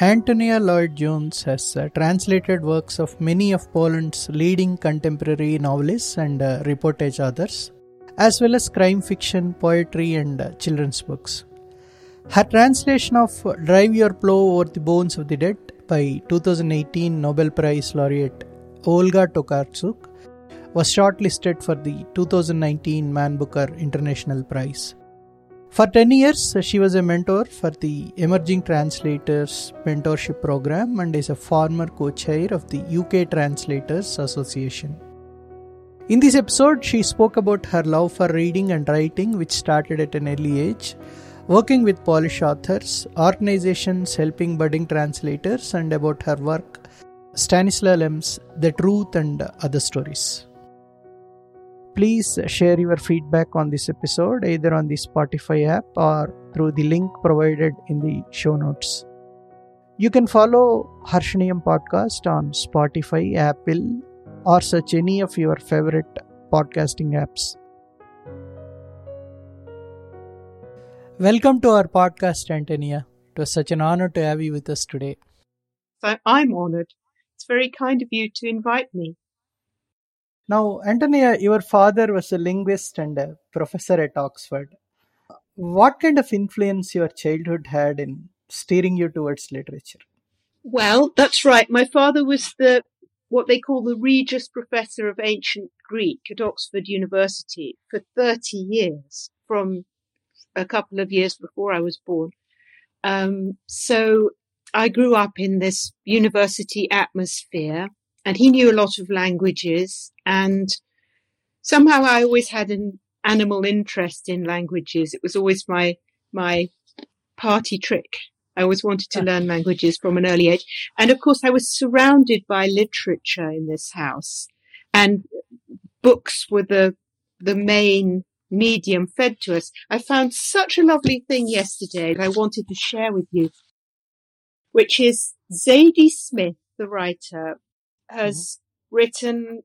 Antonia Lloyd Jones has uh, translated works of many of Poland's leading contemporary novelists and uh, reportage authors, as well as crime fiction, poetry, and uh, children's books. Her translation of Drive Your Plow Over the Bones of the Dead by 2018 Nobel Prize laureate Olga Tokarczuk was shortlisted for the 2019 Man Booker International Prize. For 10 years, she was a mentor for the Emerging Translators Mentorship Program and is a former co chair of the UK Translators Association. In this episode, she spoke about her love for reading and writing, which started at an early age, working with Polish authors, organizations helping budding translators, and about her work, Stanislaw Lem's The Truth and Other Stories. Please share your feedback on this episode either on the Spotify app or through the link provided in the show notes. You can follow Harshaniyam podcast on Spotify, Apple, or search any of your favorite podcasting apps. Welcome to our podcast, Antonia. It was such an honor to have you with us today. So I'm honored. It's very kind of you to invite me. Now, Antonia, your father was a linguist and a professor at Oxford. What kind of influence your childhood had in steering you towards literature? Well, that's right. My father was the what they call the Regius Professor of Ancient Greek at Oxford University for 30 years, from a couple of years before I was born. Um, so I grew up in this university atmosphere and he knew a lot of languages and somehow I always had an animal interest in languages. It was always my, my party trick. I always wanted to learn languages from an early age. And of course, I was surrounded by literature in this house and books were the, the main medium fed to us. I found such a lovely thing yesterday that I wanted to share with you, which is Zadie Smith, the writer, has mm-hmm. written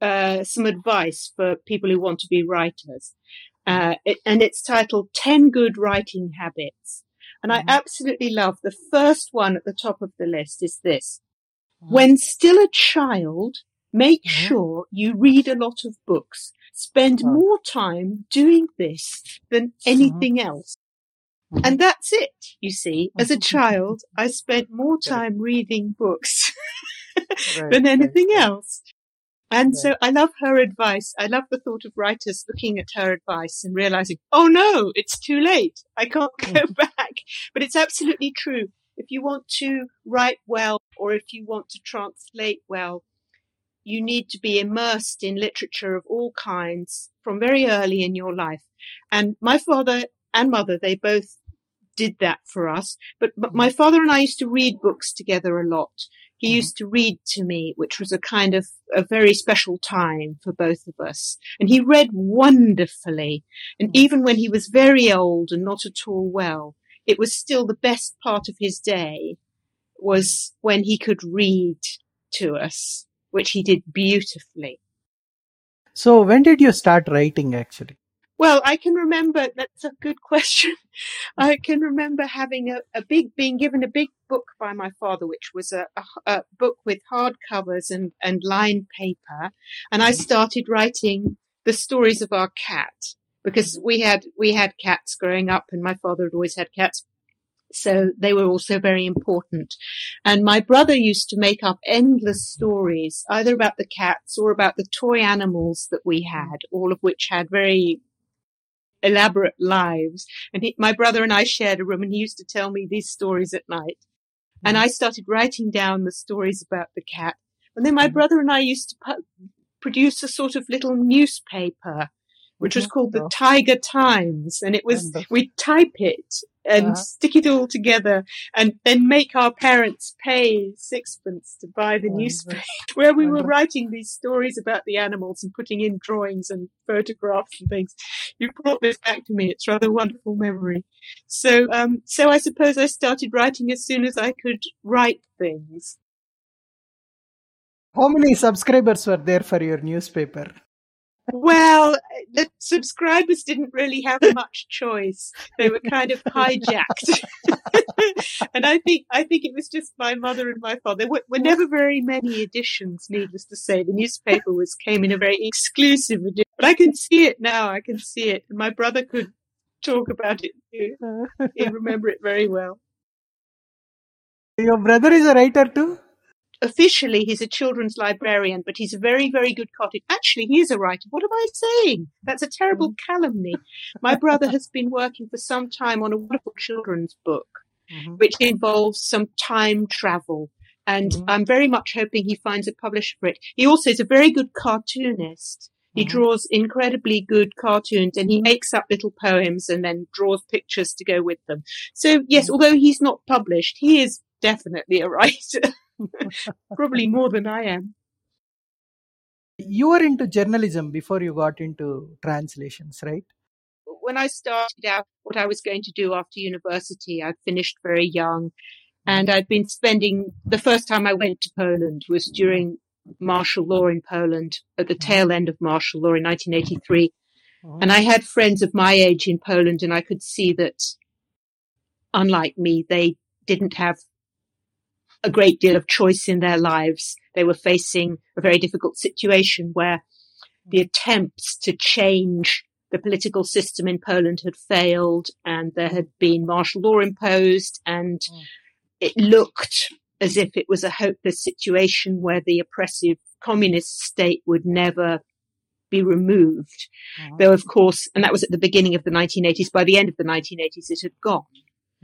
uh, some advice for people who want to be writers. Uh, it, and it's titled 10 Good Writing Habits. And mm-hmm. I absolutely love the first one at the top of the list is this. Mm-hmm. When still a child, make mm-hmm. sure you read a lot of books. Spend more time doing this than mm-hmm. anything else. Mm-hmm. And that's it, you see. As a child, I spent more time reading books right, than anything right. else. And right. so I love her advice. I love the thought of writers looking at her advice and realizing, oh no, it's too late. I can't go mm. back. But it's absolutely true. If you want to write well or if you want to translate well, you need to be immersed in literature of all kinds from very early in your life. And my father and mother, they both did that for us. But, but mm. my father and I used to read books together a lot. He mm-hmm. used to read to me, which was a kind of a very special time for both of us. And he read wonderfully. And mm-hmm. even when he was very old and not at all well, it was still the best part of his day was when he could read to us, which he did beautifully. So when did you start writing actually? Well, I can remember, that's a good question. Mm. I can remember having a, a, big, being given a big book by my father, which was a, a, a book with hard covers and, and lined paper. And I mm. started writing the stories of our cat because mm. we had, we had cats growing up and my father had always had cats. So they were also very important. And my brother used to make up endless stories, either about the cats or about the toy animals that we had, all of which had very elaborate lives. And he, my brother and I shared a room and he used to tell me these stories at night. And mm-hmm. I started writing down the stories about the cat. And then my mm-hmm. brother and I used to pu- produce a sort of little newspaper which was called the Tiger Times. And it was, we'd type it and uh-huh. stick it all together and then make our parents pay sixpence to buy the newspaper where we were writing these stories about the animals and putting in drawings and photographs and things. You brought this back to me. It's rather a wonderful memory. So, um, so I suppose I started writing as soon as I could write things. How many subscribers were there for your newspaper? Well, the subscribers didn't really have much choice. They were kind of hijacked. and I think, I think it was just my mother and my father. There were, were, never very many editions, needless to say. The newspaper was, came in a very exclusive edition, but I can see it now. I can see it. And my brother could talk about it too. He remember it very well. Your brother is a writer too? Officially he's a children's librarian, but he's a very, very good cottage. Actually, he is a writer. What am I saying? That's a terrible mm. calumny. My brother has been working for some time on a wonderful children's book, mm-hmm. which involves some time travel. And mm-hmm. I'm very much hoping he finds a publisher for it. He also is a very good cartoonist. He mm-hmm. draws incredibly good cartoons and he makes up little poems and then draws pictures to go with them. So yes, mm-hmm. although he's not published, he is definitely a writer. Probably more than I am. You were into journalism before you got into translations, right? When I started out, what I was going to do after university, I finished very young and I'd been spending the first time I went to Poland was during martial law in Poland at the tail end of martial law in 1983. And I had friends of my age in Poland and I could see that unlike me, they didn't have a great deal of choice in their lives. They were facing a very difficult situation where the attempts to change the political system in Poland had failed and there had been martial law imposed and mm. it looked as if it was a hopeless situation where the oppressive communist state would never be removed. Mm. Though, of course, and that was at the beginning of the 1980s. By the end of the 1980s, it had gone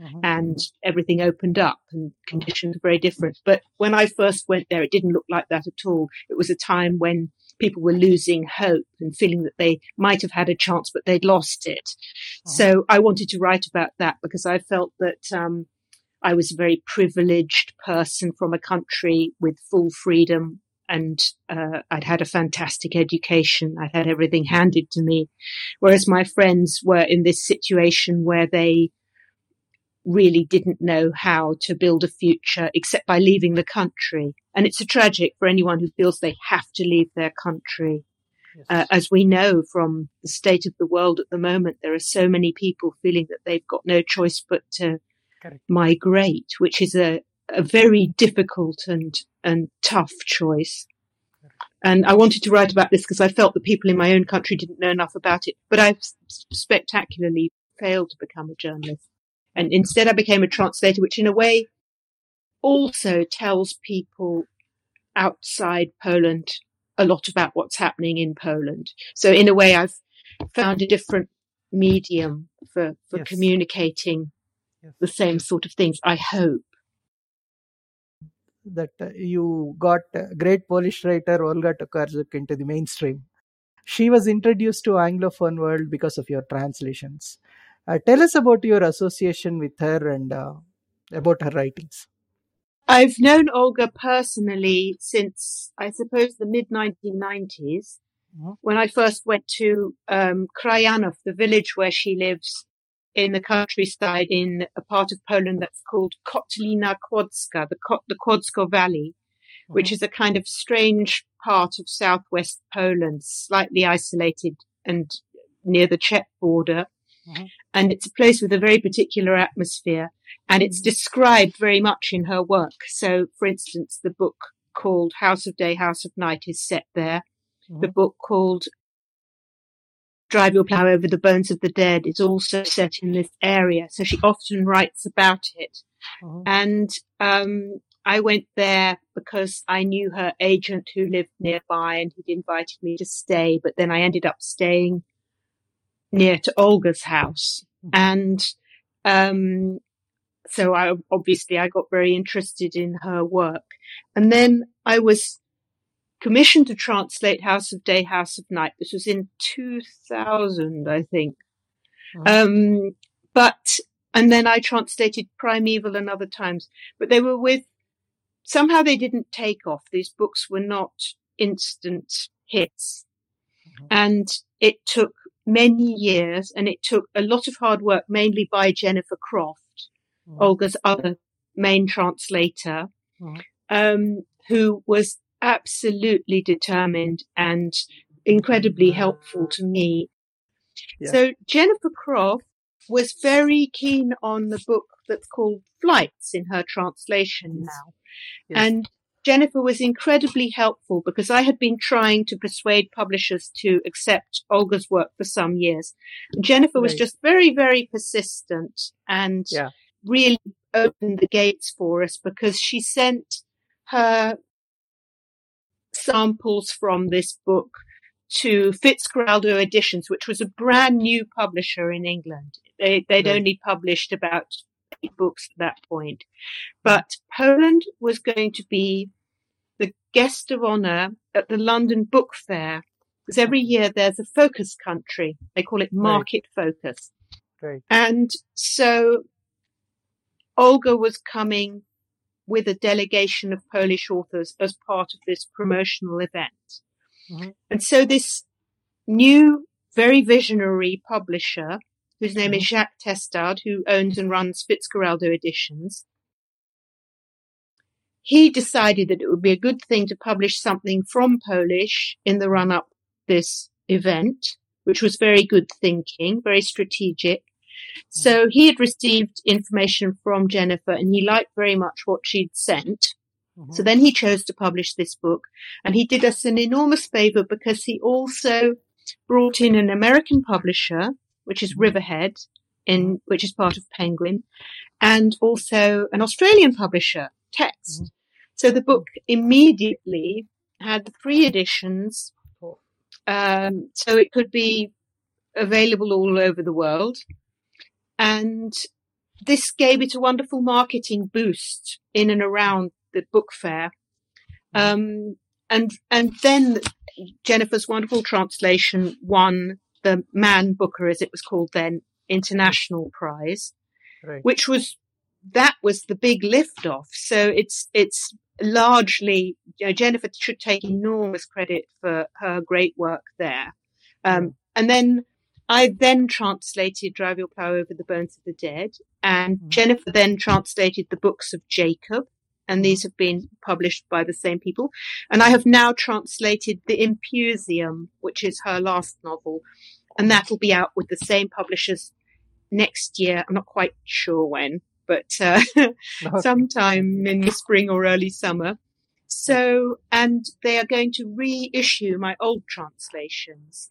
mm-hmm. and everything opened up and conditions were very different. But when I first went there, it didn't look like that at all. It was a time when people were losing hope and feeling that they might have had a chance, but they'd lost it. Mm-hmm. So I wanted to write about that because I felt that, um, I was a very privileged person from a country with full freedom and uh, I'd had a fantastic education. I'd had everything handed to me. Whereas my friends were in this situation where they really didn't know how to build a future except by leaving the country. And it's a tragic for anyone who feels they have to leave their country. Yes. Uh, as we know from the state of the world at the moment, there are so many people feeling that they've got no choice but to Correct. migrate, which is a, a very difficult and, and tough choice. And I wanted to write about this because I felt that people in my own country didn't know enough about it, but I've spectacularly failed to become a journalist. And instead I became a translator, which in a way also tells people outside Poland a lot about what's happening in Poland. So in a way I've found a different medium for, for yes. communicating yes. the same sort of things, I hope. That uh, you got great Polish writer Olga Tokarczuk into the mainstream. She was introduced to Anglophone world because of your translations. Uh, tell us about your association with her and uh, about her writings. I've known Olga personally since, I suppose, the mid 1990s, mm-hmm. when I first went to um, Krajanów, the village where she lives in the countryside in a part of Poland that's called Kotlina Kłodzka, the, Kot- the Kłodzko Valley, mm-hmm. which is a kind of strange part of southwest Poland, slightly isolated and near the Czech border. Mm-hmm. And it's a place with a very particular atmosphere and it's mm-hmm. described very much in her work. So, for instance, the book called House of Day, House of Night is set there. Mm-hmm. The book called Drive Your Plough Over the Bones of the Dead is also set in this area. So she often writes about it. Mm-hmm. And, um, I went there because I knew her agent who lived nearby and he'd invited me to stay, but then I ended up staying near to Olga's house. Mm-hmm. And, um, so I obviously I got very interested in her work. And then I was commissioned to translate House of Day, House of Night. This was in 2000, I think. Um, but, and then I translated Primeval and other times, but they were with, somehow they didn't take off. These books were not instant hits. Mm-hmm. And it took many years and it took a lot of hard work, mainly by Jennifer Croft, mm. Olga's other main translator, mm. um, who was absolutely determined and incredibly helpful to me. Yeah. So Jennifer Croft was very keen on the book that's called Flights in her translation now. Yes. And Jennifer was incredibly helpful because I had been trying to persuade publishers to accept Olga's work for some years. And Jennifer was just very, very persistent and yeah. really opened the gates for us because she sent her samples from this book to Fitzcarraldo Editions, which was a brand new publisher in England. They, would right. only published about books at that point. But Poland was going to be the guest of honor at the London Book Fair. Because every year there's a focus country. They call it market right. focus. Right. And so Olga was coming with a delegation of Polish authors as part of this promotional event. Mm-hmm. And so this new, very visionary publisher, whose name mm-hmm. is Jacques Testard, who owns and runs Fitzcarraldo Editions, he decided that it would be a good thing to publish something from Polish in the run up this event, which was very good thinking, very strategic. So he had received information from Jennifer and he liked very much what she'd sent. Mm-hmm. So then he chose to publish this book and he did us an enormous favor because he also brought in an American publisher, which is mm-hmm. Riverhead in, which is part of Penguin and also an Australian publisher, Text. Mm-hmm. So the book immediately had the three editions. Um, so it could be available all over the world. And this gave it a wonderful marketing boost in and around the book fair. Um, and, and then Jennifer's wonderful translation won the Man Booker, as it was called then, International Prize, right. which was, that was the big lift off. So it's, it's largely, you know, Jennifer should take enormous credit for her great work there. Um, and then I then translated Drive Your Plow Over the Bones of the Dead, and mm-hmm. Jennifer then translated the books of Jacob, and these have been published by the same people. And I have now translated The Empusium, which is her last novel, and that will be out with the same publishers next year. I'm not quite sure when, but uh, sometime in the spring or early summer. So, and they are going to reissue my old translations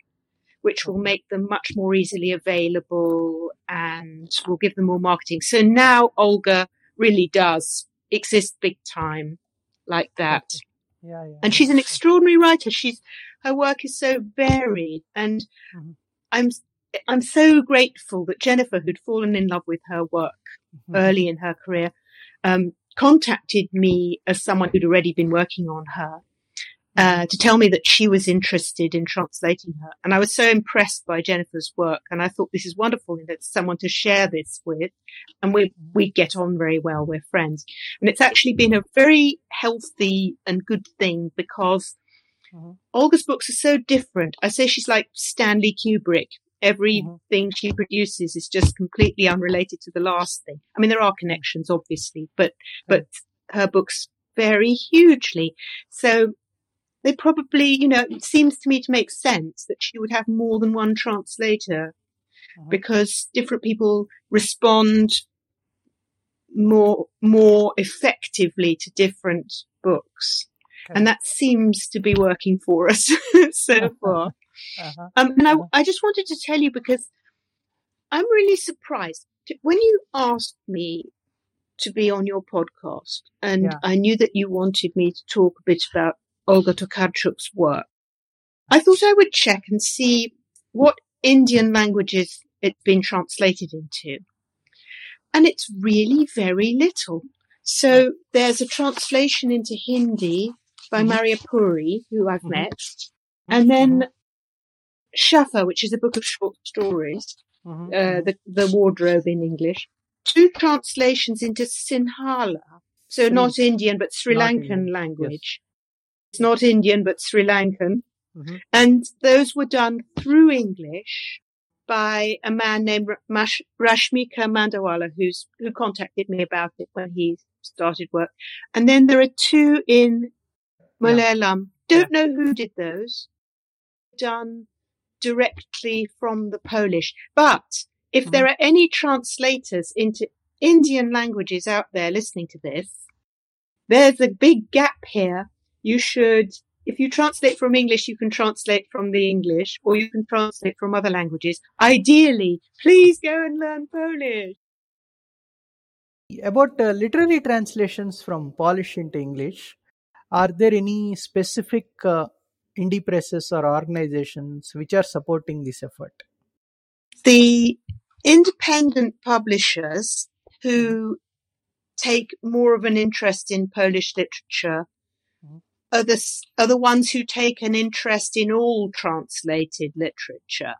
which will make them much more easily available and will give them more marketing. So now Olga really does exist big time like that. Yeah, yeah. And she's an extraordinary writer. She's, her work is so varied and mm-hmm. I'm, I'm so grateful that Jennifer, who'd fallen in love with her work mm-hmm. early in her career, um, contacted me as someone who'd already been working on her uh, to tell me that she was interested in translating her. And I was so impressed by Jennifer's work. And I thought this is wonderful that someone to share this with. And we, we get on very well. We're friends. And it's actually been a very healthy and good thing because mm-hmm. Olga's books are so different. I say she's like Stanley Kubrick. Everything mm-hmm. she produces is just completely unrelated to the last thing. I mean, there are connections, obviously, but, but her books vary hugely. So they probably, you know, it seems to me to make sense that she would have more than one translator uh-huh. because different people respond more, more effectively to different books. Okay. And that seems to be working for us so uh-huh. far. Uh-huh. Um, and I, uh-huh. I just wanted to tell you because I'm really surprised when you asked me to be on your podcast and yeah. I knew that you wanted me to talk a bit about Olga Tokarczuk's work. I thought I would check and see what Indian languages it's been translated into. And it's really very little. So there's a translation into Hindi by mm-hmm. Maria Puri, who I've mm-hmm. met, and then mm-hmm. Szafa, which is a book of short stories, uh, the, the wardrobe in English. Two translations into Sinhala, so not Indian but Sri Lankan language. It's not Indian, but Sri Lankan. Mm-hmm. And those were done through English by a man named Mash- Rashmika Mandawala, who's, who contacted me about it when he started work. And then there are two in Malayalam. Yeah. Don't yeah. know who did those. done directly from the Polish. But if there are any translators into Indian languages out there listening to this, there's a big gap here. You should, if you translate from English, you can translate from the English or you can translate from other languages. Ideally, please go and learn Polish. About uh, literary translations from Polish into English, are there any specific uh, indie presses or organizations which are supporting this effort? The independent publishers who take more of an interest in Polish literature. Are the, are the ones who take an interest in all translated literature.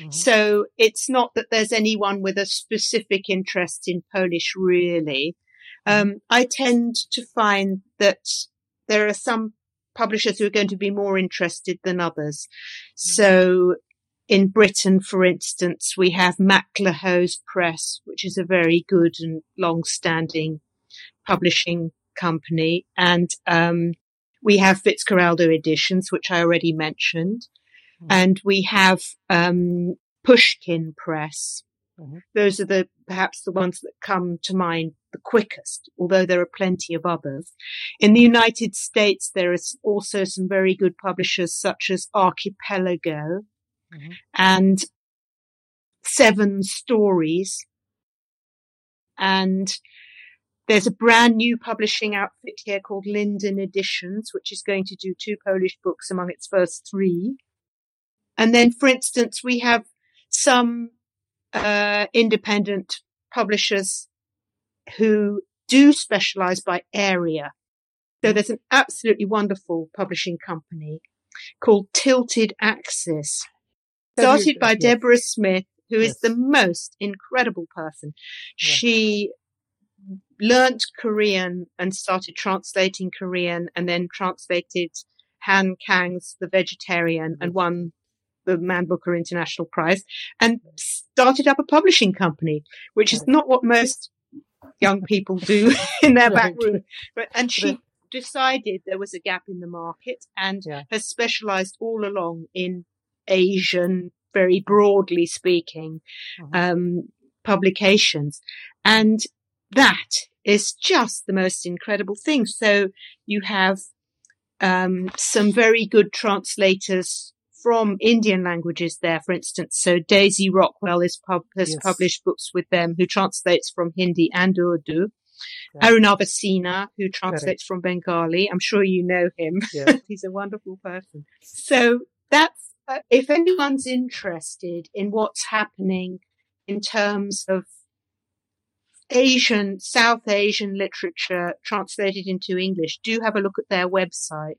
Mm-hmm. So it's not that there's anyone with a specific interest in Polish really. Mm-hmm. Um, I tend to find that there are some publishers who are going to be more interested than others. Mm-hmm. So in Britain, for instance, we have Maclehose Press, which is a very good and long-standing publishing company, and um, we have Fitzcarraldo Editions, which I already mentioned, mm-hmm. and we have um, Pushkin Press. Mm-hmm. Those are the perhaps the ones that come to mind the quickest, although there are plenty of others. In the United States, there is also some very good publishers such as Archipelago mm-hmm. and Seven Stories. And there's a brand new publishing outfit here called Linden Editions, which is going to do two Polish books among its first three. And then, for instance, we have some uh, independent publishers who do specialize by area. So there's an absolutely wonderful publishing company called Tilted Axis, started by Deborah Smith, who is the most incredible person. She learnt Korean and started translating Korean and then translated Han Kang's The Vegetarian and won the Man Booker International Prize and started up a publishing company, which is not what most young people do in their back room. But, and she decided there was a gap in the market and yeah. has specialized all along in Asian, very broadly speaking, mm-hmm. um, publications. And that is just the most incredible thing. So you have um, some very good translators from Indian languages there, for instance. So Daisy Rockwell is pub- has yes. published books with them who translates from Hindi and Urdu. Yeah. Arunava Sinha, who translates from Bengali. I'm sure you know him. Yeah. He's a wonderful person. So that's, uh, if anyone's interested in what's happening in terms of Asian, South Asian literature translated into English, do have a look at their website.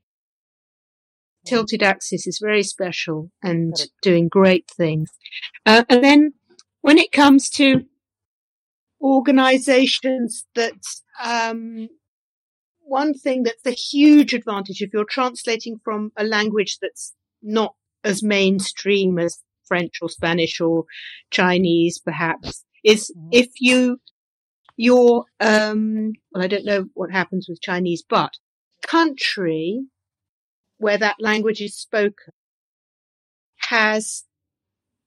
Tilted Axis is very special and doing great things. Uh, and then when it comes to organizations that, um, one thing that's a huge advantage if you're translating from a language that's not as mainstream as French or Spanish or Chinese, perhaps, is mm-hmm. if you, your, um, well, I don't know what happens with Chinese, but country where that language is spoken has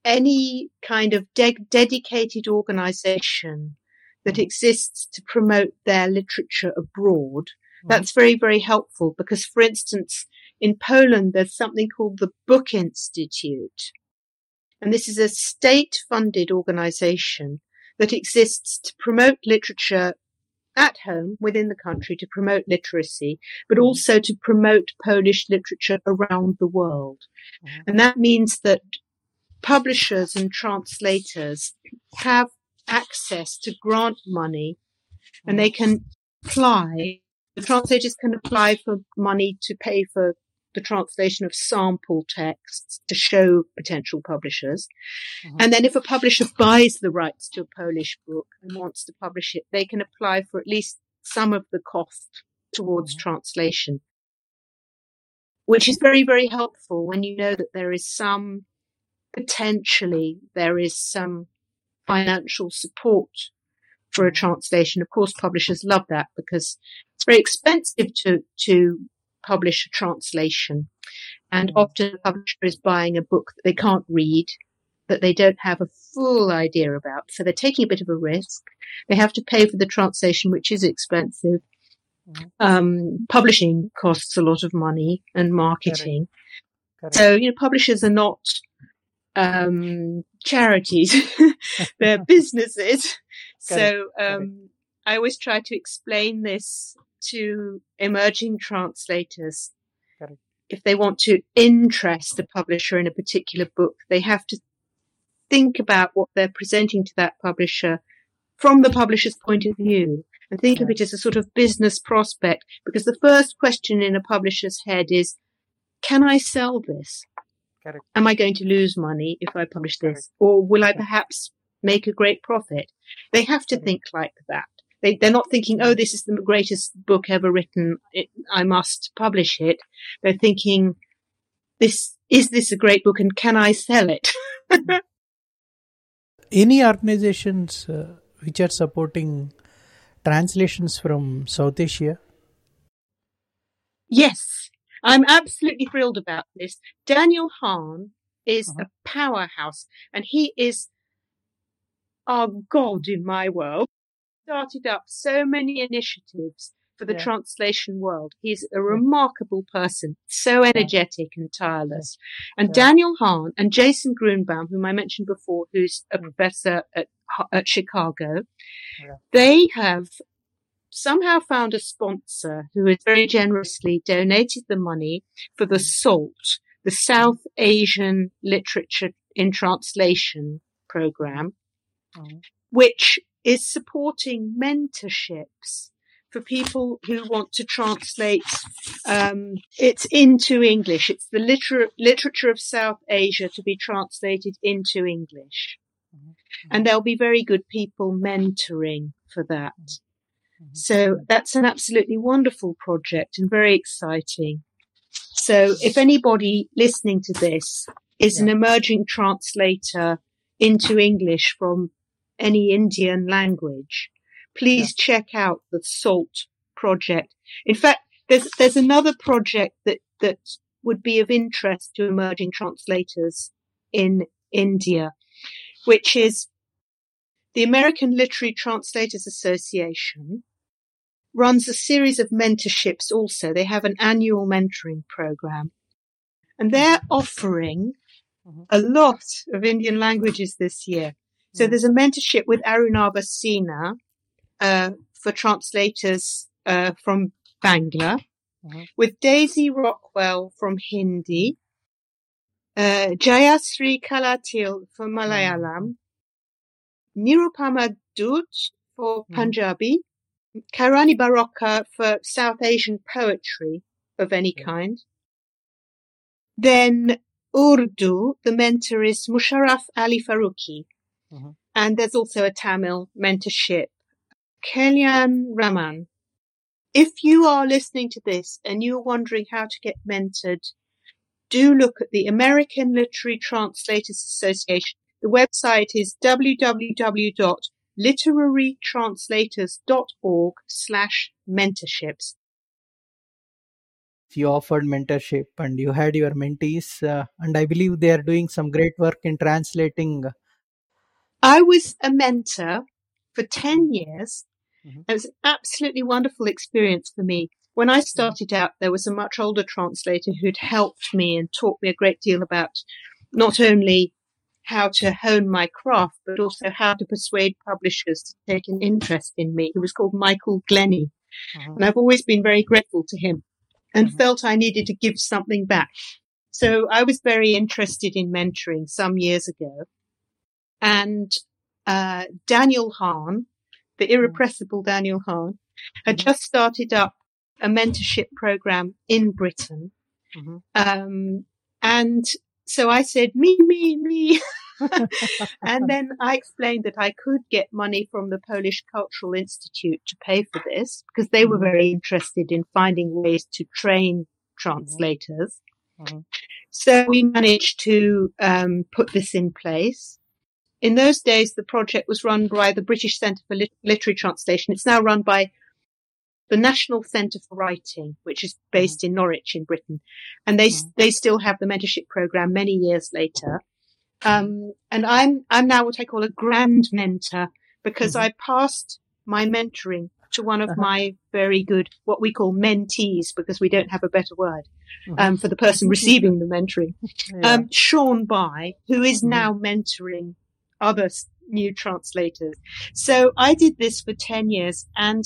any kind of de- dedicated organization that mm. exists to promote their literature abroad, mm. that's very, very helpful because, for instance, in Poland, there's something called the Book Institute. And this is a state funded organization that exists to promote literature at home within the country to promote literacy, but mm-hmm. also to promote Polish literature around the world. Mm-hmm. And that means that publishers and translators have access to grant money and they mm-hmm. can apply, the translators can apply for money to pay for the translation of sample texts to show potential publishers. Mm-hmm. And then if a publisher buys the rights to a Polish book and wants to publish it, they can apply for at least some of the cost towards mm-hmm. translation, which is very, very helpful when you know that there is some potentially there is some financial support for a mm-hmm. translation. Of course, publishers love that because it's very expensive to, to publish a translation. And mm. often the publisher is buying a book that they can't read, that they don't have a full idea about. So they're taking a bit of a risk. They have to pay for the translation, which is expensive. Mm. Um, publishing costs a lot of money and marketing. Correct. Correct. So, you know, publishers are not, um, charities. they're businesses. So, um, I always try to explain this to emerging translators. If they want to interest a publisher in a particular book, they have to think about what they're presenting to that publisher from the publisher's point of view and think of it as a sort of business prospect because the first question in a publisher's head is, can I sell this? Correct. Am I going to lose money if I publish this? Correct. Or will I perhaps make a great profit? They have to think like that. They, they're not thinking, oh, this is the greatest book ever written. It, I must publish it. They're thinking, this, is this a great book and can I sell it? Any organizations uh, which are supporting translations from South Asia? Yes, I'm absolutely thrilled about this. Daniel Hahn is uh-huh. a powerhouse and he is our God in my world started up so many initiatives for the yeah. translation world. He's a remarkable person, so energetic and tireless. And yeah. Daniel Hahn and Jason Grunebaum, whom I mentioned before, who's a mm. professor at, at Chicago, yeah. they have somehow found a sponsor who has very generously donated the money for the mm. SALT, the South Asian Literature in Translation program, mm. which is supporting mentorships for people who want to translate um, it into English. It's the liter- literature of South Asia to be translated into English. Mm-hmm. And there'll be very good people mentoring for that. Mm-hmm. So that's an absolutely wonderful project and very exciting. So if anybody listening to this is yeah. an emerging translator into English from any Indian language, please yeah. check out the SALT project. In fact, there's, there's another project that, that would be of interest to emerging translators in India, which is the American Literary Translators Association runs a series of mentorships also. They have an annual mentoring program and they're mm-hmm. offering mm-hmm. a lot of Indian languages this year. So there's a mentorship with Arunava Sinha uh, for translators uh, from Bangla, mm-hmm. with Daisy Rockwell from Hindi, uh, Jayasree Kalathil for Malayalam, mm-hmm. Nirupama Dutt for mm-hmm. Punjabi, Karani Baraka for South Asian poetry of any kind. Then Urdu, the mentor is Musharraf Ali Faruqi Mm-hmm. And there's also a Tamil mentorship. Kalyan Raman. If you are listening to this and you're wondering how to get mentored, do look at the American Literary Translators Association. The website is www.literarytranslators.org slash mentorships. You offered mentorship and you had your mentees, uh, and I believe they are doing some great work in translating I was a mentor for 10 years. Mm-hmm. It was an absolutely wonderful experience for me. When I started out, there was a much older translator who'd helped me and taught me a great deal about not only how to hone my craft, but also how to persuade publishers to take an interest in me. He was called Michael Glenny. Mm-hmm. And I've always been very grateful to him and mm-hmm. felt I needed to give something back. So I was very interested in mentoring some years ago and uh, Daniel Hahn, the mm. irrepressible Daniel Hahn, had mm-hmm. just started up a mentorship program in Britain. Mm-hmm. Um, and so I said, me, me, me. and then I explained that I could get money from the Polish Cultural Institute to pay for this because they were mm-hmm. very interested in finding ways to train translators. Mm-hmm. So we managed to um, put this in place. In those days, the project was run by the British Centre for Literary Translation. It's now run by the National Centre for Writing, which is based in Norwich in Britain. And they, they still have the mentorship program many years later. Um, and I'm, I'm now what I call a grand mentor because I passed my mentoring to one of Uh-huh. my very good, what we call mentees, because we don't have a better word, Mhm. um, for the person receiving the mentoring. Yeah. Um, Sean Bye, who is Mhm. now mentoring other new translators. So I did this for 10 years and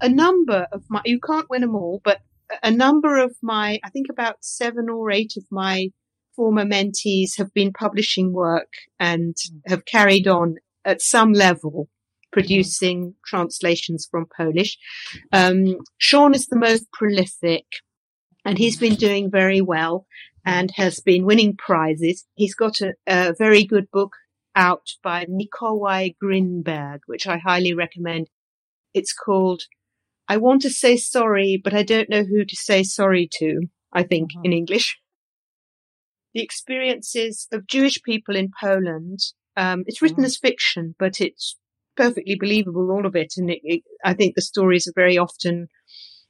a number of my, you can't win them all, but a- number of my, I think about seven or eight of my former mentees have been publishing work and have carried on at some level producing translations from Polish. Um, Sean is the most prolific and he's been doing very well and has been winning prizes. He's got a, a very good book out by Mikołaj Grynberg, which I highly recommend. It's called I Want to Say Sorry, but I don't know who to say sorry to, I think Mhm. in English. The experiences of Jewish people in Poland. Um, it's written Mhm. as fiction, but it's perfectly believable, all of it. And it, it, I think the stories are very often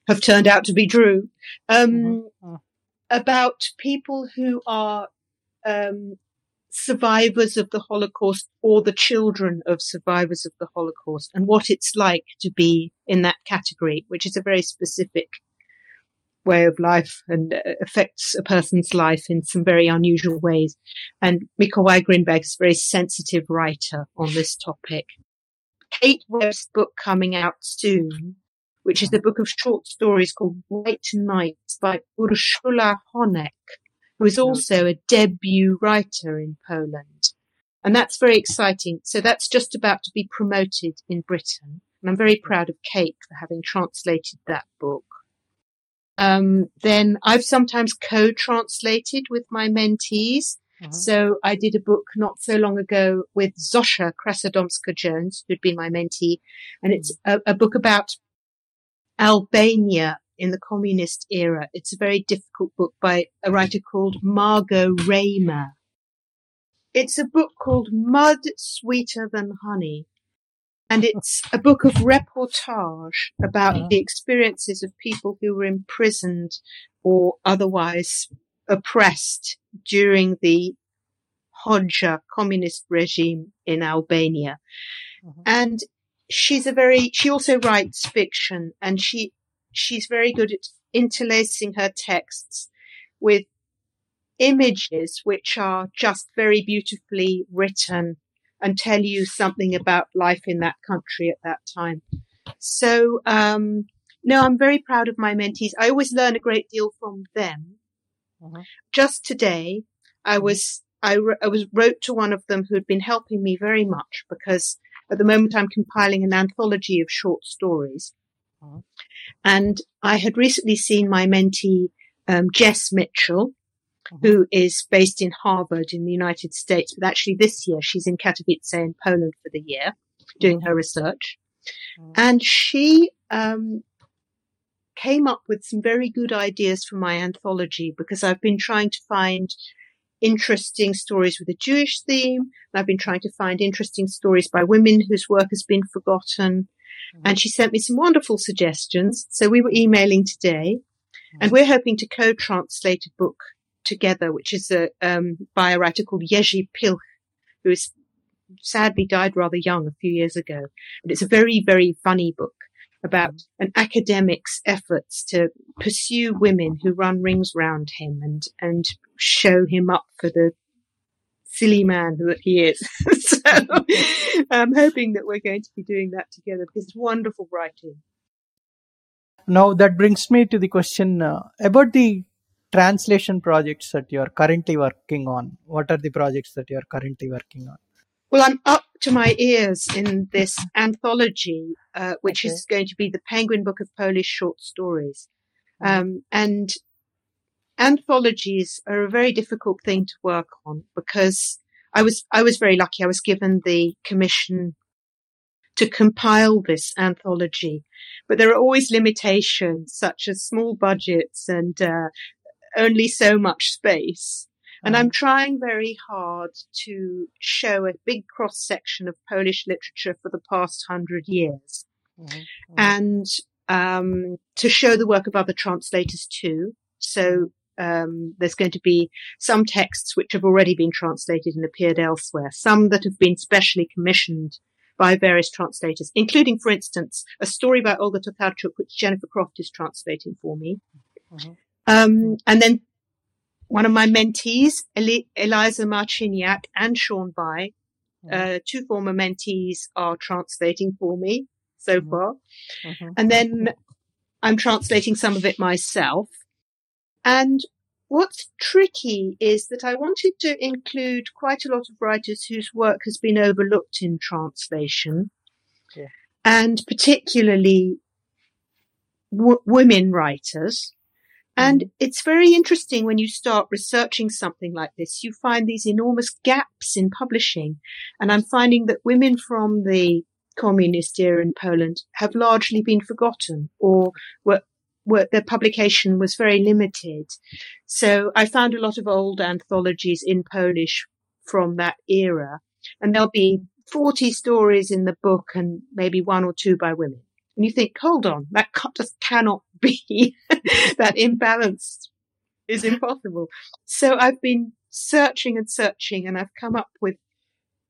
have turned out to be true. Um, Mhm. Mhm. about people who are um, survivors of the Holocaust or the children of survivors of the Holocaust and what it's like to be in that category, which is a very specific way of life and uh, affects a person's life in some very unusual ways. And Mikołaj Grynberg is a very sensitive writer on this topic. Kate Webb's book coming out soon, which is a book of short stories called White Nights by Urszula Honek, who is also a debut writer in Poland. And that's very exciting. So that's just about to be promoted in Britain. And I'm very proud of Kate for having translated that book. Um, then I've sometimes co-translated with my mentees. Mhm. So I did a book not so long ago with Zosia Krasodomska Jones, who'd been my mentee, and it's a, a book about Albania in the communist era. It's a very difficult book by a writer called Margo Rejmer. It's a book called Mud Sweeter Than Honey. And it's a book of reportage about Mhm. the experiences of people who were imprisoned or otherwise oppressed during the Hoxha communist regime in Albania. Mhm. And she's a very, she also writes fiction and she, she's very good at interlacing her texts with images which are just very beautifully written and tell you something about life in that country at that time. So, um, no, I'm very proud of my mentees. I always learn a great deal from them. Mhm. Just today, I was, I, I was wrote to one of them who had been helping me very much because at the moment I'm compiling an anthology of short stories. And I had recently seen my mentee, um, Jess Mitchell, who is based in Harvard in the United States, but actually this year she's in Katowice in Poland for the year doing her research. Mhm. And she, um, came up with some very good ideas for my anthology because I've been trying to find interesting stories with a Jewish theme. I've been trying to find interesting stories by women whose work has been forgotten. And she sent me some wonderful suggestions. So we were emailing today and we're hoping to co-translate a book together, which is a, um, by a writer called Jerzy Pilch, who is sadly died rather young a few years ago. But it's a very, very funny book about an academic's efforts to pursue women who run rings round him and, and show him up for the silly man that he is. so I'm hoping that we're going to be doing that together because it's wonderful writing. Now that brings me to the question uh, about the translation projects that you are currently working on. What are the projects that you are currently working on? Well, I'm up to my ears in this anthology, uh, which Okay. is going to be the Penguin Book of Polish Short Stories. Um, and anthologies are a very difficult thing to work on because I was, I was very lucky. I was given the commission to compile this anthology, but there are always limitations such as small budgets and, uh, only so much space. And I'm trying very hard to show a big cross section of Polish literature for the past hundred years. Mhm. And um, to show the work of other translators too. So um, there's going to be some texts which have already been translated and appeared elsewhere, some that have been specially commissioned by various translators, including, for instance, a story by Olga Tokarczuk, which Jennifer Croft is translating for me. Mm-hmm. Um, and then one of my mentees, Eli- Eliza Marciniak and Sean Bye, mm-hmm. uh, two former mentees are translating for me so mm-hmm. far. Mm-hmm. And then I'm translating some of it myself. And what's tricky is that I wanted to include quite a lot of writers whose work has been overlooked in translation. Yeah. And particularly w- women writers. And mm-hmm. it's very interesting when you start researching something like this, you find these enormous gaps in publishing. And I'm finding that women from the communist era in Poland have largely been forgotten or were, their publication was very limited. So I found a lot of old anthologies in Polish from that era and there'll be 40 stories in the book and maybe one or two by women. And you think, hold on, that just cannot be. that imbalance is impossible. So I've been searching and searching and I've come up with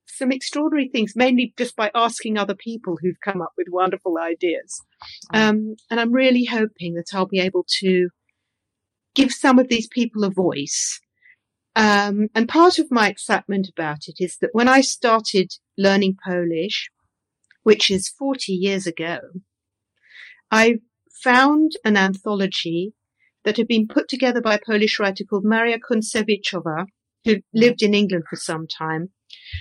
some extraordinary things, mainly just by asking other people who've come up with wonderful ideas. Um, and I'm really hoping that I'll be able to give some of these people a voice. Um, and part of my excitement about it is that when I started learning Polish, which is 40 years ago, I found an anthology that had been put together by a Polish writer called Maria Kuncewiczowa, who lived in England for some time.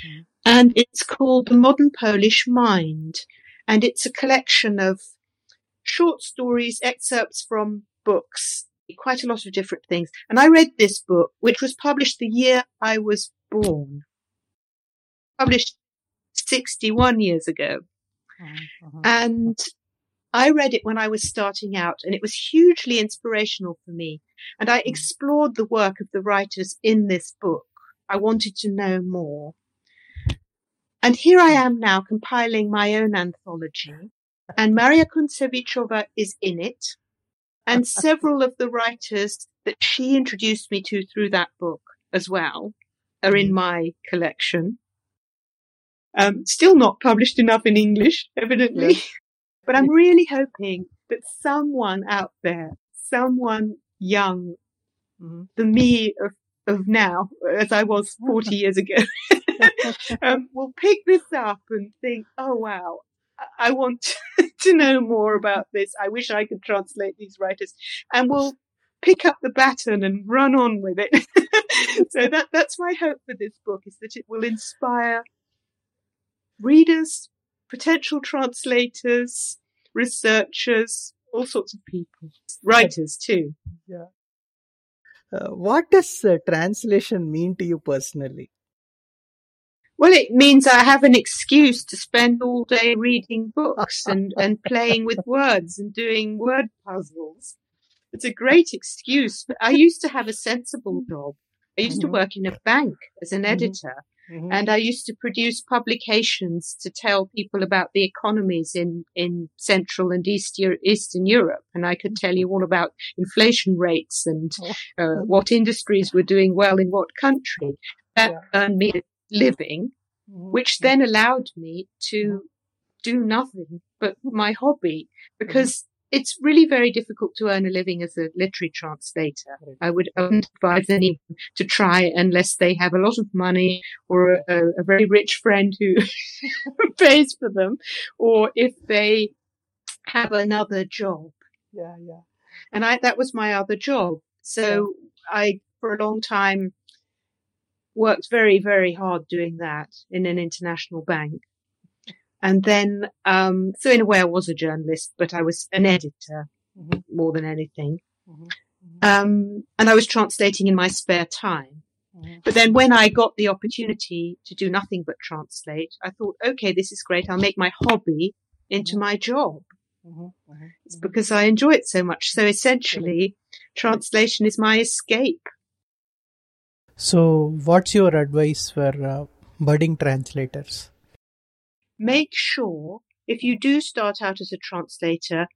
Mm and it's called The Modern Polish Mind. And it's a collection of short stories, excerpts from books, quite a lot of different things. And I read this book, which was published the year I was born, published 61 years ago. Uh-huh. And I read it when I was starting out and it was hugely inspirational for me. And I mm. explored the work of the writers in this book. I wanted to know more. And here I am now compiling my own anthology and Maria Kuncewiczowa is in it and several of the writers that she introduced me to through that book as well are in mm. my collection. Um, still not published enough in English, evidently, but I'm really hoping that someone out there, someone young, mm-hmm. the me of, of now, as I was 40 years ago, um, will pick this up and think, oh wow, I want to know more about this. I wish I could translate these writers and we'll pick up the baton and run on with it. so that, that's my hope for this book is that it will inspire readers, potential translators, researchers, all sorts of people, writers too. Yeah. Uh, what does uh, translation mean to you personally? Well, it means I have an excuse to spend all day reading books and, and playing with words and doing word puzzles. It's a great excuse. I used to have a sensible job. I used mm-hmm. to work in a bank as an mm-hmm. editor. Mm-hmm. And I used to produce publications to tell people about the economies in, in Central and East, Eastern Europe. And I could tell you all about inflation rates and uh, what industries were doing well in what country. That yeah. earned me living, mm-hmm. which then allowed me to do nothing but my hobby because mm-hmm. it's really very difficult to earn a living as a literary translator. I would not advise anyone to try unless they have a lot of money or a, a very rich friend who pays for them or if they have another job. Yeah, yeah. And I, that was my other job. So yeah. I, for a long time, worked very, very hard doing that in an international bank. And then, um, so in a way I was a journalist, but I was an editor mm-hmm. more than anything. Mm-hmm. mm-hmm. Um, and I was translating in my spare time. Mm-hmm. But then when I got the opportunity to do nothing but translate, I thought, okay, this is great. I'll make my hobby into mm-hmm. my job. It's because I enjoy it so much. So essentially, translation is my escape. So, what's your advice for uh, budding translators? Make sure, if you do start out as a translator,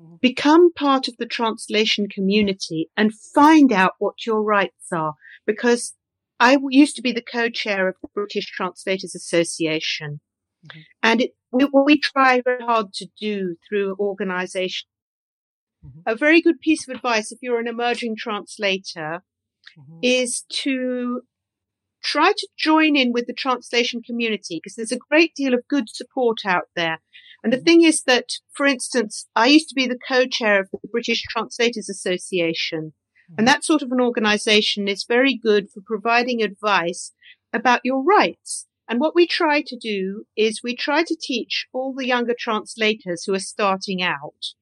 mm-hmm. become part of the translation community and find out what your rights are. Because I used to be the co-chair of the British Translators Association. Mm-hmm. And it, we, what we try very hard to do through organization, mm-hmm. a very good piece of advice if you're an emerging translator mm-hmm. is to try to join in with the translation community because there's a great deal of good support out there. And the mm-hmm. thing is that, for instance, I used to be the co-chair of the British Translators Association. And mm-hmm. that sort of an organization is very good for providing advice about your rights. And what we try to do is we try to teach all the younger translators who are starting out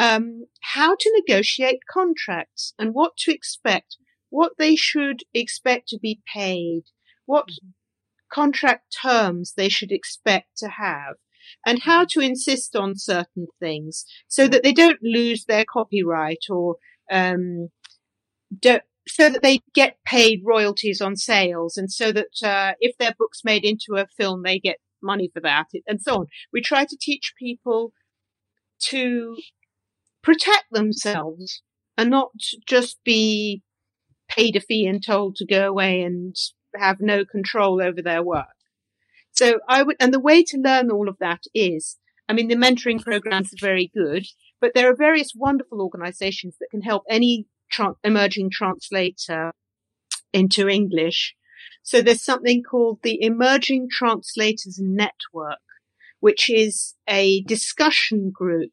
um, how to negotiate contracts and what to expect, what they should expect to be paid, what mm-hmm. contract terms they should expect to have, and how to insist on certain things so that they don't lose their copyright or um, don't, so that they get paid royalties on sales and so that uh, if their book's made into a film, they get money for that and so on. We try to teach people to protect themselves and not just be paid a fee and told to go away and have no control over their work. So I would, and the way to learn all of that is, I mean, the mentoring programs are very good, but there are various wonderful organizations that can help any tra- emerging translator into English. So there's something called the Emerging Translators Network, which is a discussion group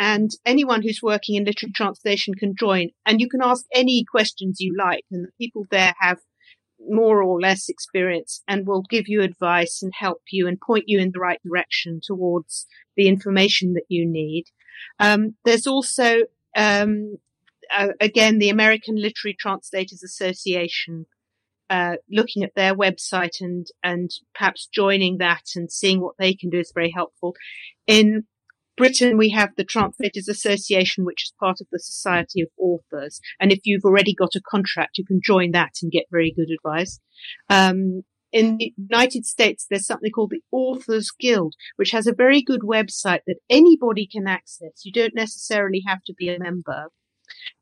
and anyone who's working in literary translation can join and you can ask any questions you like and the people there have more or less experience and will give you advice and help you and point you in the right direction towards the information that you need. Um, there's also um, uh, again, the American Literary Translators Association, uh, looking at their website and, and perhaps joining that and seeing what they can do is very helpful. In Britain, we have the Translators Association, which is part of the Society of Authors. And if you've already got a contract, you can join that and get very good advice. Um, in the United States, there's something called the Authors Guild, which has a very good website that anybody can access. You don't necessarily have to be a member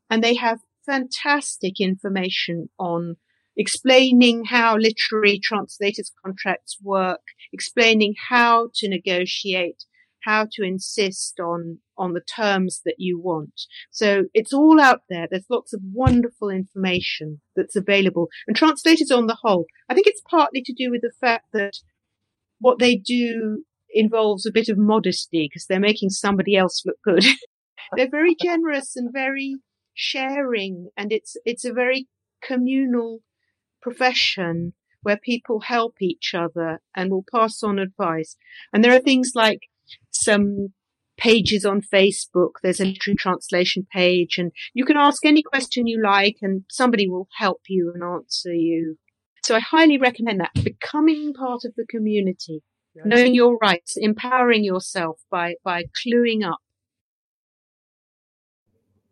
and they have fantastic information on explaining how literary translators contracts work, explaining how to negotiate, how to insist on, on the terms that you want. So it's all out there. There's lots of wonderful information that's available and translators on the whole. I think it's partly to do with the fact that what they do involves a bit of modesty because they're making somebody else look good. they're very generous and very sharing and it's, it's a very communal profession where people help each other and will pass on advice. And there are things like some pages on Facebook. There's a literary translation page and you can ask any question you like and somebody will help you and answer you. So I highly recommend that becoming part of the community, knowing your rights, empowering yourself by, by cluing up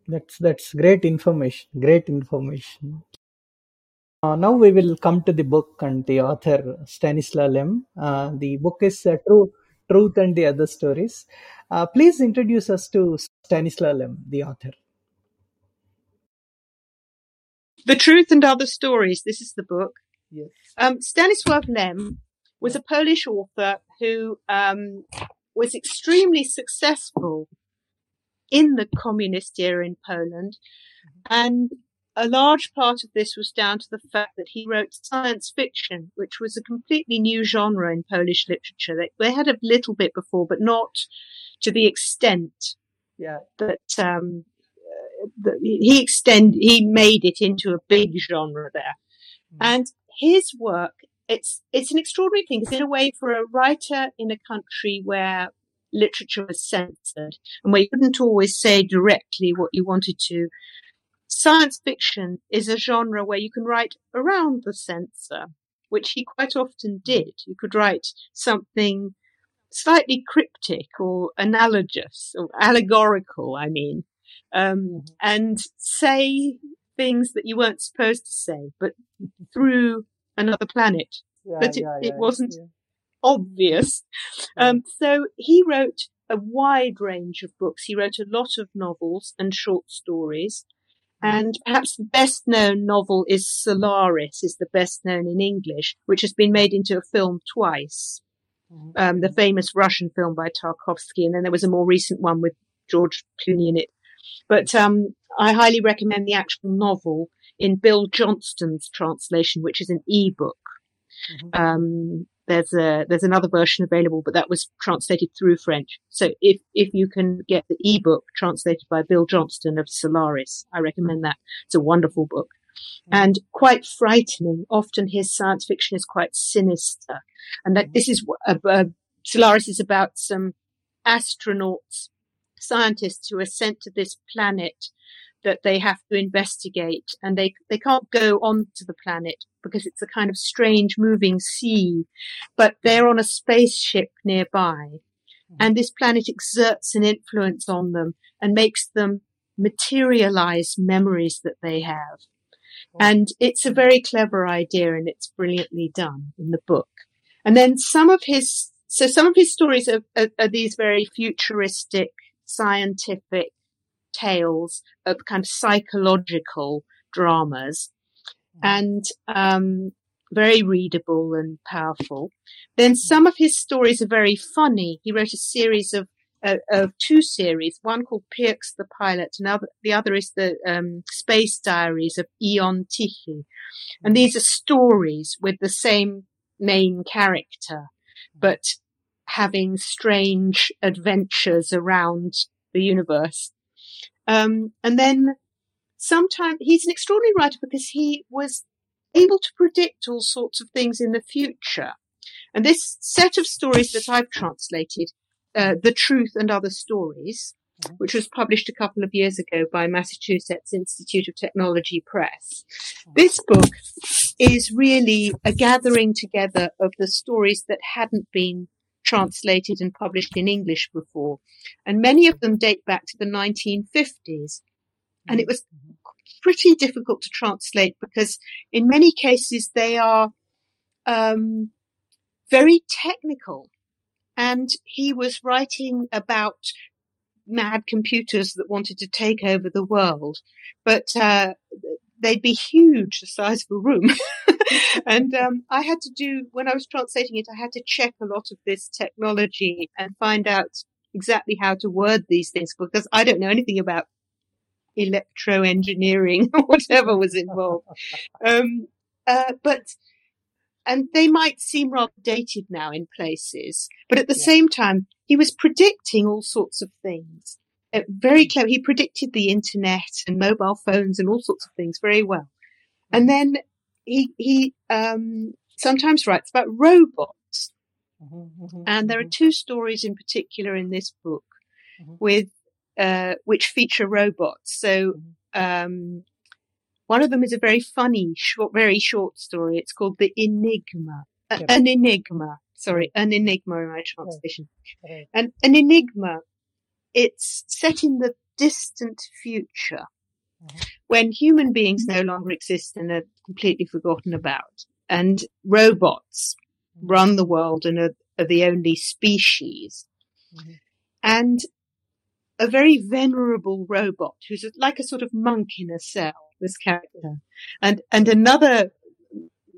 that's that's great information. Great information. Uh, now we will come to the book and the author Stanislaw Lem. Uh, the book is uh, True, Truth and the Other Stories. Uh, please introduce us to Stanislaw Lem, the author. The Truth and Other Stories. This is the book. Yes. Um, Stanislaw Lem was a Polish author who um, was extremely successful in the communist era in Poland. And a large part of this was down to the fact that he wrote science fiction, which was a completely new genre in Polish literature. They, they had a little bit before, but not to the extent yeah. that, um, uh, that he extend, he made it into a big genre there. Mm. And his work, it's, it's an extraordinary thing because in a way for a writer in a country where literature was censored and where you couldn't always say directly what you wanted to. Science fiction is a genre where you can write around the censor, which he quite often did. You could write something slightly cryptic or analogous or allegorical, I mean, um, mm-hmm. and say things that you weren't supposed to say, but through another planet. Yeah, but it, yeah, it wasn't obvious. Um, so he wrote a wide range of books. He wrote a lot of novels and short stories. And perhaps the best known novel is Solaris, is the best known in English, which has been made into a film twice. Mm-hmm. Um, the famous Russian film by Tarkovsky. And then there was a more recent one with George Clooney in it. But, um, I highly recommend the actual novel in Bill Johnston's translation, which is an e-book. Mm-hmm. Um, there's a there's another version available, but that was translated through French. So if if you can get the ebook translated by Bill Johnston of Solaris, I recommend that. It's a wonderful book. Mm-hmm. And quite frightening. Often his science fiction is quite sinister. And that mm-hmm. this is, uh, uh, Solaris is about some astronauts, scientists who are sent to this planet that they have to investigate and they, they can't go onto the planet because it's a kind of strange moving sea, but they're on a spaceship nearby hmm. and this planet exerts an influence on them and makes them materialize memories that they have. And it's a very clever idea and it's brilliantly done in the book. And then some of his, so some of his stories are, are, are these very futuristic, scientific, tales of kind of psychological dramas and um, very readable and powerful. Then some of his stories are very funny. He wrote a series of uh, of two series, one called Pirx the Pilot, and other, the other is the um, Space Diaries of Ijon Tichy. And these are stories with the same main character, but having strange adventures around the universe. Um, and then sometimes he's an extraordinary writer because he was able to predict all sorts of things in the future. And this set of stories that I've translated, uh, The Truth and Other Stories, mm-hmm. which was published a couple of years ago by Massachusetts Institute of Technology Press. Mm-hmm. This book is really a gathering together of the stories that hadn't been translated and published in English before. And many of them date back to the 1950s. And it was pretty difficult to translate because in many cases they are um, very technical. And he was writing about mad computers that wanted to take over the world. But uh, they'd be huge, the size of a room. and um, I had to do when I was translating it, I had to check a lot of this technology and find out exactly how to word these things because I don't know anything about electro engineering or whatever was involved. Um, uh, but and they might seem rather dated now in places, but at the yeah. same time, he was predicting all sorts of things. Uh, very clever. He predicted the internet and mobile phones and all sorts of things very well. And mm-hmm. then he, he, um, sometimes writes about robots. Mm-hmm, mm-hmm, and there are mm-hmm. two stories in particular in this book mm-hmm. with, uh, which feature robots. So, um, one of them is a very funny, short, very short story. It's called The Enigma. Uh, An Enigma. Sorry, An Enigma in my translation. And an enigma it's set in the distant future. When human beings no longer exist and are completely forgotten about and robots mm-hmm. run the world and are, are the only species. Mm-hmm. And a very venerable robot who's like a sort of monk in a cell, this character. And, and another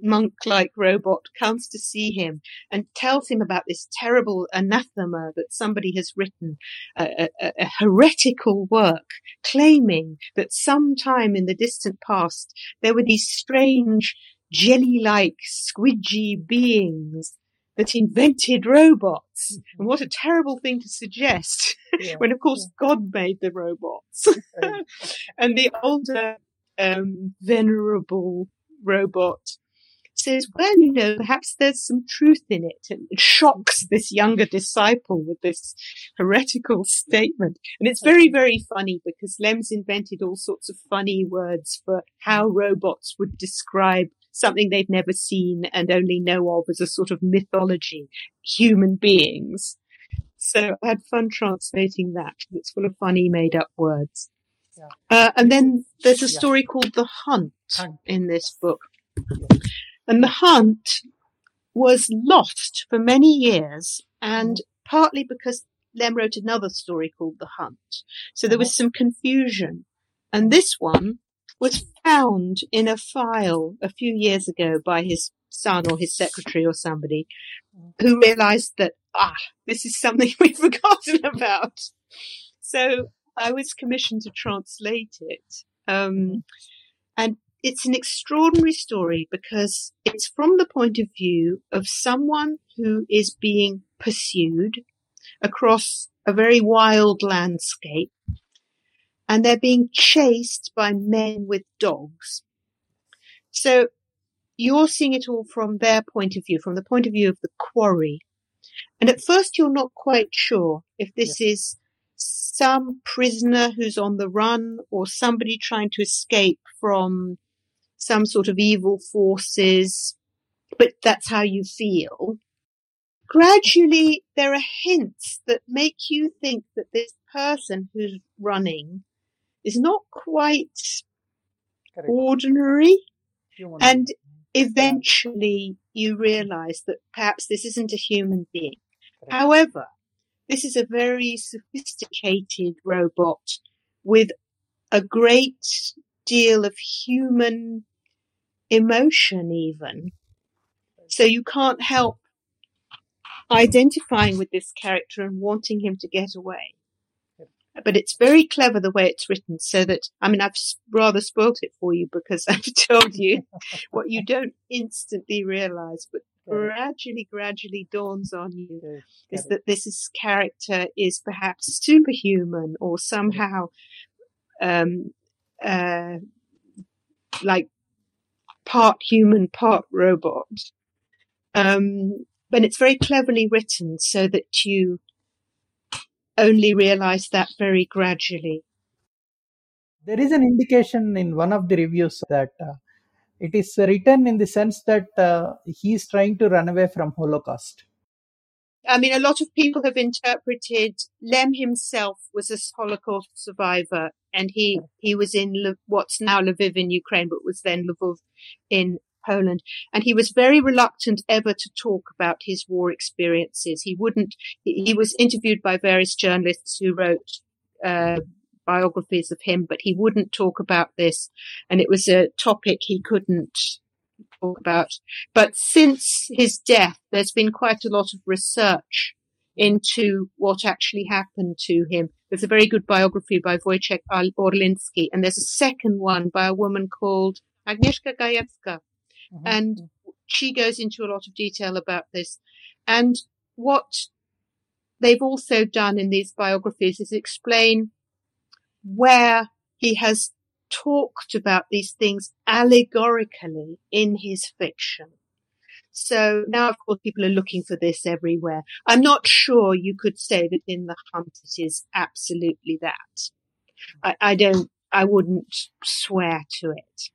monk-like robot comes to see him and tells him about this terrible anathema that somebody has written, a, a, a heretical work claiming that sometime in the distant past there were these strange jelly-like squidgy beings that invented robots. Mm-hmm. And what a terrible thing to suggest yeah. when of course yeah. God made the robots. and the older, um, venerable robot says, well, you know, perhaps there's some truth in it. And it shocks this younger disciple with this heretical statement. And it's very, very funny because Lem's invented all sorts of funny words for how robots would describe something they've never seen and only know of as a sort of mythology, human beings. So I had fun translating that. It's full of funny made up words. Yeah. Uh, and then there's a story yeah. called The Hunt, Hunt in this book. And the hunt was lost for many years and partly because Lem wrote another story called The Hunt. So there was some confusion. And this one was found in a file a few years ago by his son or his secretary or somebody who realized that, ah, this is something we've forgotten about. So I was commissioned to translate it. Um, and it's an extraordinary story because it's from the point of view of someone who is being pursued across a very wild landscape and they're being chased by men with dogs. So you're seeing it all from their point of view, from the point of view of the quarry. And at first you're not quite sure if this yeah. is some prisoner who's on the run or somebody trying to escape from some sort of evil forces, but that's how you feel. Gradually, there are hints that make you think that this person who's running is not quite Correct. ordinary. And eventually you realize that perhaps this isn't a human being. Correct. However, this is a very sophisticated robot with a great deal of human emotion even. So you can't help identifying with this character and wanting him to get away. But it's very clever the way it's written so that, I mean, I've rather spoilt it for you because I've told you what you don't instantly realize, but gradually, gradually dawns on you is that this is character is perhaps superhuman or somehow, um, uh, like part human, part robot. Um, but it's very cleverly written so that you only realize that very gradually. There is an indication in one of the reviews that uh, it is written in the sense that uh, he is trying to run away from Holocaust. I mean, a lot of people have interpreted Lem himself was a Holocaust survivor, and he he was in what's now Lviv in Ukraine, but was then Lvov in Poland. And he was very reluctant ever to talk about his war experiences. He wouldn't. He, he was interviewed by various journalists who wrote. Uh, biographies of him, but he wouldn't talk about this. And it was a topic he couldn't talk about. But since his death, there's been quite a lot of research into what actually happened to him. There's a very good biography by Wojciech Orliński, and there's a second one by a woman called Agnieszka Gajewska. Mm-hmm. And she goes into a lot of detail about this. And what they've also done in these biographies is explain where he has talked about these things allegorically in his fiction. So now, of course, people are looking for this everywhere. I'm not sure you could say that in The Hunt it is absolutely that. I, I don't, I wouldn't swear to it.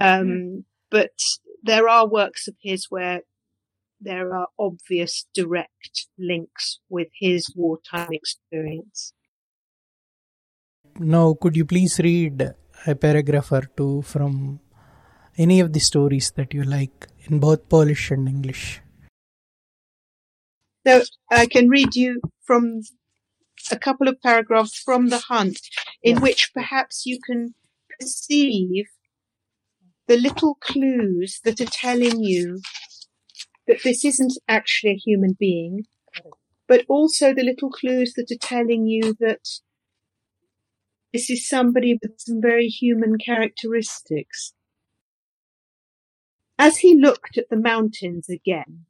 Um, but there are works of his where there are obvious direct links with his wartime experience. Now, could you please read a paragraph or two from any of the stories that you like in both Polish and English? So I can read you from a couple of paragraphs from The Hunt in yeah. which perhaps you can perceive the little clues that are telling you that this isn't actually a human being, but also the little clues that are telling you that this is somebody with some very human characteristics. As he looked at the mountains again,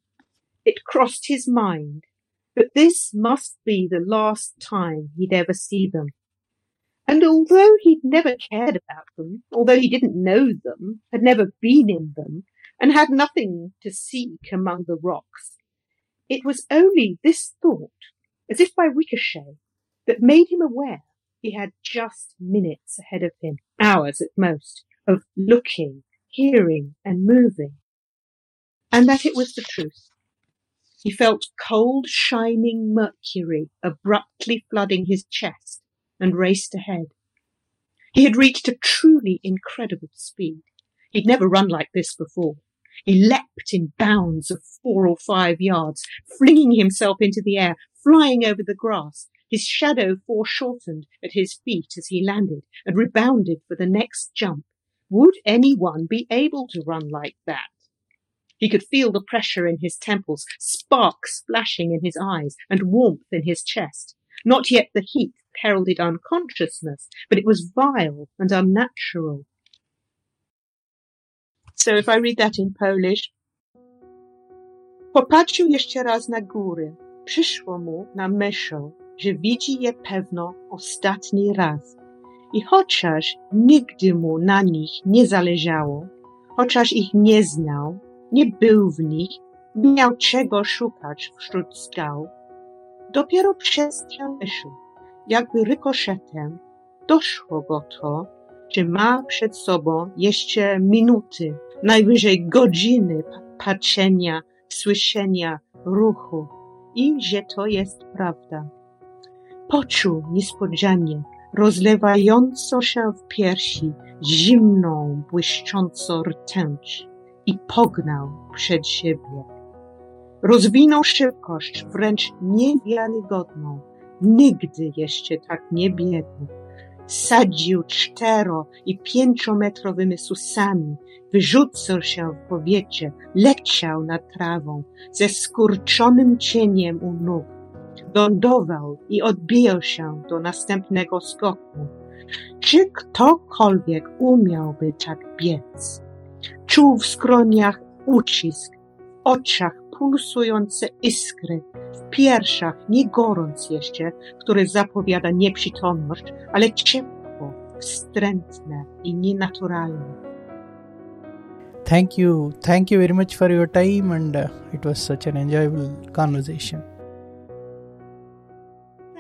it crossed his mind that this must be the last time he'd ever see them. And although he'd never cared about them, although he didn't know them, had never been in them, and had nothing to seek among the rocks, it was only this thought, as if by ricochet, that made him aware he had just minutes ahead of him, hours at most, of looking, hearing, and moving. And that it was the truth. He felt cold, shining mercury abruptly flooding his chest and raced ahead. He had reached a truly incredible speed. He'd never run like this before. He leapt in bounds of four or five yards, flinging himself into the air, flying over the grass, his shadow foreshortened at his feet as he landed and rebounded for the next jump. Would anyone be able to run like that? He could feel the pressure in his temples, sparks flashing in his eyes, and warmth in his chest. Not yet the heat heralded unconsciousness, but it was vile and unnatural. So if I read that in Polish. Popatrzył jeszcze raz na góry. Przyszło mu na myśl, że widzi je pewno ostatni raz. I chociaż nigdy mu na nich nie zależało, chociaż ich nie znał, nie był w nich, nie miał czego szukać wśród skał, dopiero przez myśl, jakby rykoszetem, doszło go to, że ma przed sobą jeszcze minuty, najwyżej godziny patrzenia, słyszenia, ruchu i że to jest prawda. Poczuł niespodzianie, rozlewającą się w piersi zimną, błyszczącą rtęć i pognał przed siebie. Rozwinął szybkość wręcz niewiarygodną, nigdy jeszcze tak nie biegł. Sadził cztero i pięciometrowymi susami, wyrzucał się w powietrze, leciał nad trawą, ze skurczonym cieniem u nóg. Lądował i odbijał się do następnego skoku. Czy ktokolwiek umiałby tak biec? Czuł w skroniach ucisk, w oczach pulsujące iskry, w piersiach nie gorąc jeszcze, który zapowiada nieprzytomność, ale ciepło, wstrętne i nienaturalne. Thank you. Thank you very much for your time, and uh, it was such an enjoyable conversation.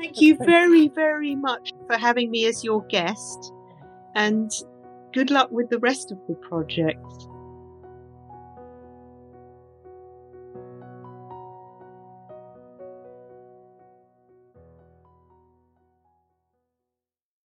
Thank you very, very much for having me as your guest, and good luck with the rest of the project.